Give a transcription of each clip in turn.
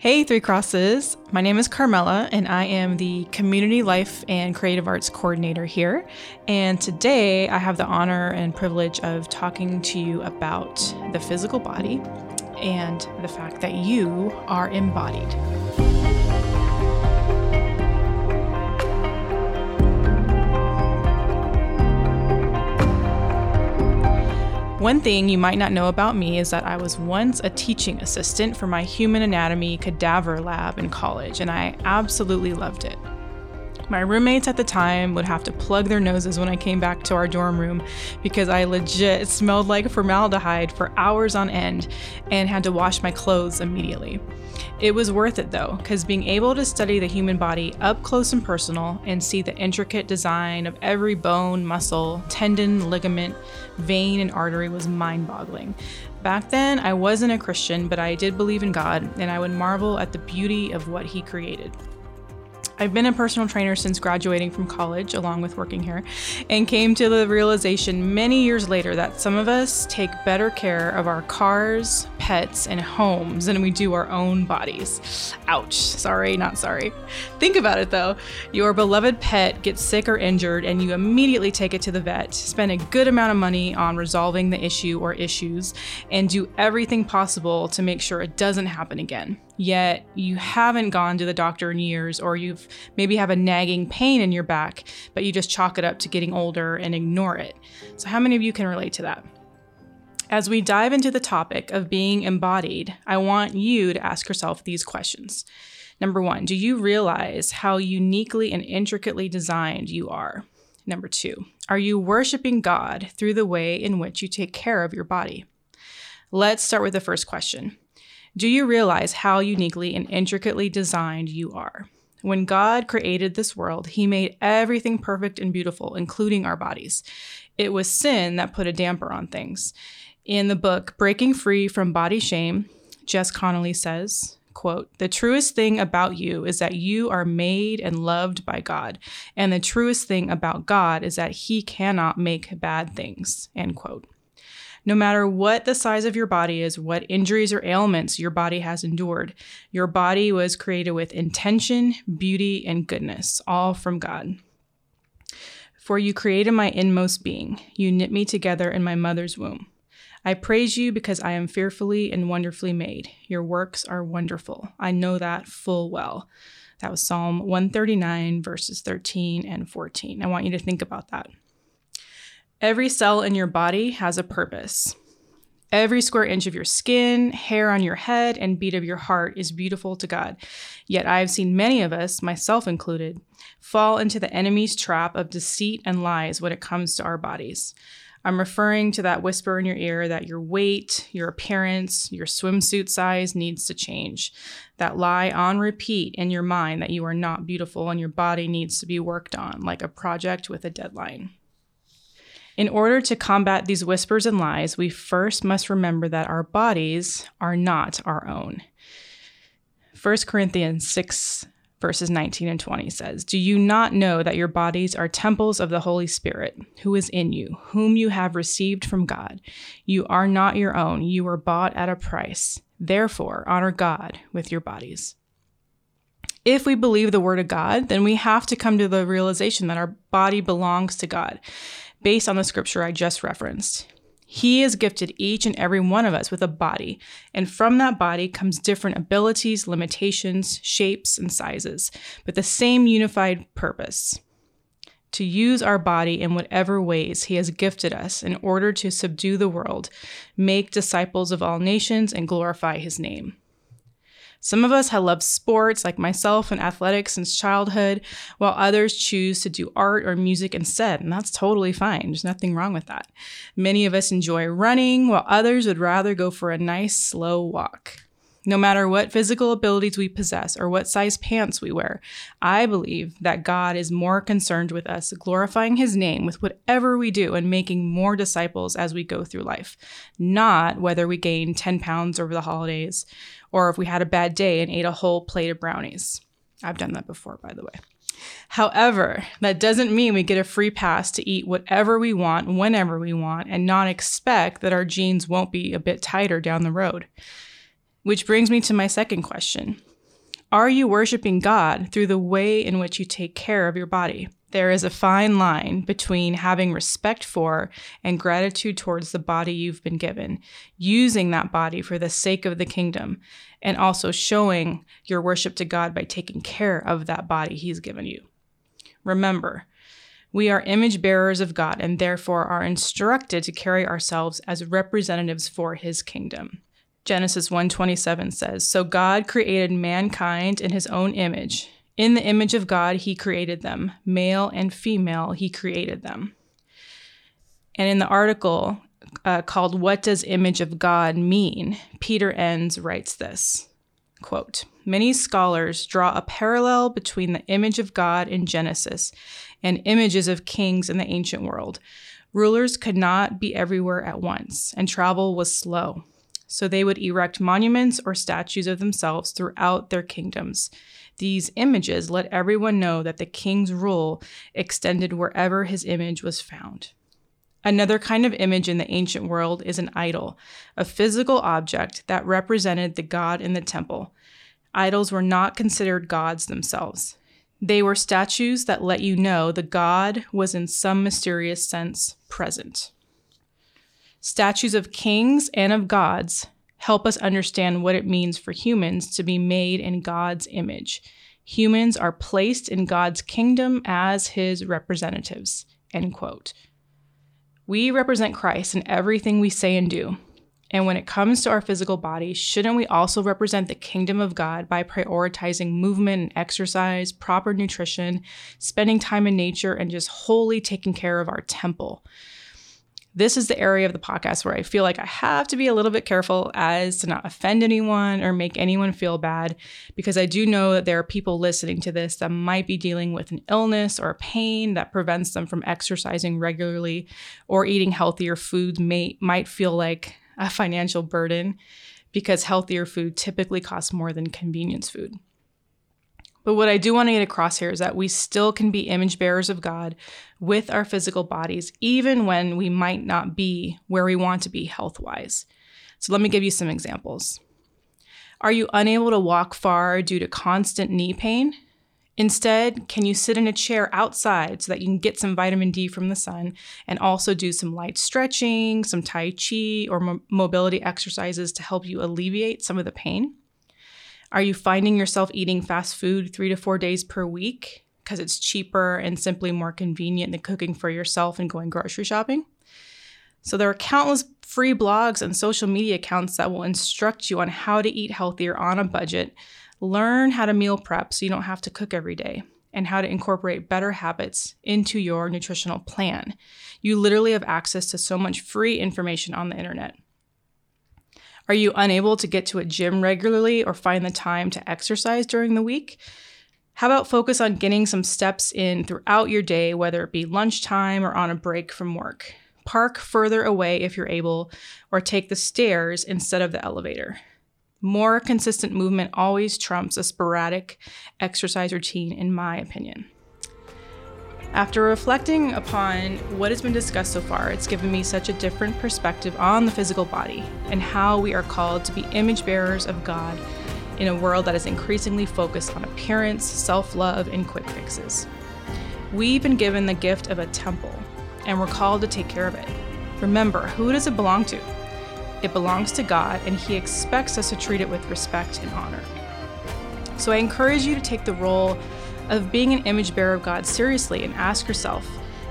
Hey, Three Crosses. My name is Carmela, and I am the Community Life and Creative Arts Coordinator here. And today I have the honor and privilege of talking to you about the physical body and the fact that you are embodied. One thing you might not know about me is that I was once a teaching assistant for my human anatomy cadaver lab in college, and I absolutely loved it. My roommates at the time would have to plug their noses when I came back to our dorm room because I legit smelled like formaldehyde for hours on end and had to wash my clothes immediately. It was worth it though, because being able to study the human body up close and personal and see the intricate design of every bone, muscle, tendon, ligament, vein, and artery was mind boggling. Back then, I wasn't a Christian, but I did believe in God, and I would marvel at the beauty of what He created. I've been a personal trainer since graduating from college, along with working here, and came to the realization many years later that some of us take better care of our cars, pets, and homes than we do our own bodies. Ouch. Sorry, not sorry. Think about it though. Your beloved pet gets sick or injured, and you immediately take it to the vet, spend a good amount of money on resolving the issue or issues, and do everything possible to make sure it doesn't happen again yet you haven't gone to the doctor in years, or you've maybe have a nagging pain in your back, but you just chalk it up to getting older and ignore it. So, how many of you can relate to that? As we dive into the topic of being embodied, I want you to ask yourself these questions. Number one, do you realize how uniquely and intricately designed you are? Number two, are you worshiping God through the way in which you take care of your body? Let's start with the first question do you realize how uniquely and intricately designed you are? When God created this world, He made everything perfect and beautiful, including our bodies. It was sin that put a damper on things. In the book Breaking Free from Body Shame, Jess Connolly says, quote, "The truest thing about you is that you are made and loved by God, and the truest thing about God is that he cannot make bad things." End quote. No matter what the size of your body is, what injuries or ailments your body has endured, your body was created with intention, beauty, and goodness, all from God. For you created my inmost being. You knit me together in my mother's womb. I praise you because I am fearfully and wonderfully made. Your works are wonderful. I know that full well. That was Psalm 139, verses 13 and 14. I want you to think about that. Every cell in your body has a purpose. Every square inch of your skin, hair on your head, and beat of your heart is beautiful to God. Yet I have seen many of us, myself included, fall into the enemy's trap of deceit and lies when it comes to our bodies. I'm referring to that whisper in your ear that your weight, your appearance, your swimsuit size needs to change. That lie on repeat in your mind that you are not beautiful and your body needs to be worked on, like a project with a deadline. In order to combat these whispers and lies, we first must remember that our bodies are not our own. 1 Corinthians 6, verses 19 and 20 says, Do you not know that your bodies are temples of the Holy Spirit, who is in you, whom you have received from God? You are not your own, you were bought at a price. Therefore, honor God with your bodies. If we believe the word of God, then we have to come to the realization that our body belongs to God based on the scripture I just referenced. He has gifted each and every one of us with a body, and from that body comes different abilities, limitations, shapes, and sizes, but the same unified purpose to use our body in whatever ways He has gifted us in order to subdue the world, make disciples of all nations, and glorify His name. Some of us have loved sports, like myself, and athletics since childhood, while others choose to do art or music instead, and that's totally fine. There's nothing wrong with that. Many of us enjoy running, while others would rather go for a nice, slow walk. No matter what physical abilities we possess or what size pants we wear, I believe that God is more concerned with us glorifying His name with whatever we do and making more disciples as we go through life, not whether we gain 10 pounds over the holidays or if we had a bad day and ate a whole plate of brownies. I've done that before, by the way. However, that doesn't mean we get a free pass to eat whatever we want, whenever we want, and not expect that our jeans won't be a bit tighter down the road. Which brings me to my second question Are you worshiping God through the way in which you take care of your body? There is a fine line between having respect for and gratitude towards the body you've been given, using that body for the sake of the kingdom, and also showing your worship to God by taking care of that body He's given you. Remember, we are image bearers of God and therefore are instructed to carry ourselves as representatives for His kingdom. Genesis 1:27 says, "So God created mankind in his own image. In the image of God he created them, male and female he created them." And in the article uh, called "What Does Image of God Mean?" Peter Enns writes this. Quote, Many scholars draw a parallel between the image of God in Genesis and images of kings in the ancient world. Rulers could not be everywhere at once, and travel was slow so they would erect monuments or statues of themselves throughout their kingdoms. These images let everyone know that the king's rule extended wherever his image was found. Another kind of image in the ancient world is an idol, a physical object that represented the god in the temple. Idols were not considered gods themselves. They were statues that let you know the god was in some mysterious sense present. Statues of kings and of gods help us understand what it means for humans to be made in God's image. Humans are placed in God's kingdom as his representatives. End quote. We represent Christ in everything we say and do. And when it comes to our physical body, shouldn't we also represent the kingdom of God by prioritizing movement and exercise, proper nutrition, spending time in nature, and just wholly taking care of our temple? This is the area of the podcast where I feel like I have to be a little bit careful as to not offend anyone or make anyone feel bad, because I do know that there are people listening to this that might be dealing with an illness or pain that prevents them from exercising regularly or eating healthier foods may, might feel like a financial burden because healthier food typically costs more than convenience food. But what I do want to get across here is that we still can be image bearers of God with our physical bodies, even when we might not be where we want to be health wise. So let me give you some examples. Are you unable to walk far due to constant knee pain? Instead, can you sit in a chair outside so that you can get some vitamin D from the sun and also do some light stretching, some Tai Chi, or mo- mobility exercises to help you alleviate some of the pain? Are you finding yourself eating fast food three to four days per week because it's cheaper and simply more convenient than cooking for yourself and going grocery shopping? So, there are countless free blogs and social media accounts that will instruct you on how to eat healthier on a budget, learn how to meal prep so you don't have to cook every day, and how to incorporate better habits into your nutritional plan. You literally have access to so much free information on the internet. Are you unable to get to a gym regularly or find the time to exercise during the week? How about focus on getting some steps in throughout your day, whether it be lunchtime or on a break from work? Park further away if you're able, or take the stairs instead of the elevator. More consistent movement always trumps a sporadic exercise routine, in my opinion. After reflecting upon what has been discussed so far, it's given me such a different perspective on the physical body and how we are called to be image bearers of God in a world that is increasingly focused on appearance, self love, and quick fixes. We've been given the gift of a temple, and we're called to take care of it. Remember, who does it belong to? It belongs to God, and He expects us to treat it with respect and honor. So I encourage you to take the role of being an image bearer of God seriously and ask yourself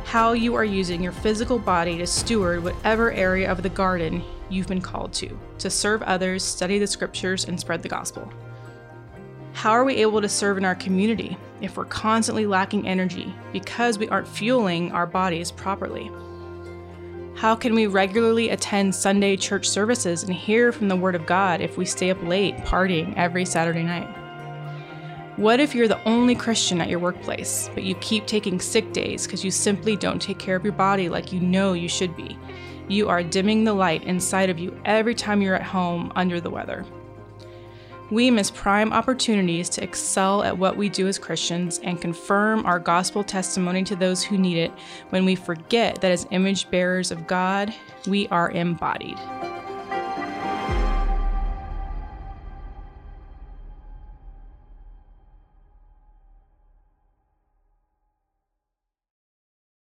how you are using your physical body to steward whatever area of the garden you've been called to, to serve others, study the scriptures, and spread the gospel. How are we able to serve in our community if we're constantly lacking energy because we aren't fueling our bodies properly? How can we regularly attend Sunday church services and hear from the Word of God if we stay up late partying every Saturday night? What if you're the only Christian at your workplace, but you keep taking sick days because you simply don't take care of your body like you know you should be? You are dimming the light inside of you every time you're at home under the weather. We miss prime opportunities to excel at what we do as Christians and confirm our gospel testimony to those who need it when we forget that as image bearers of God, we are embodied.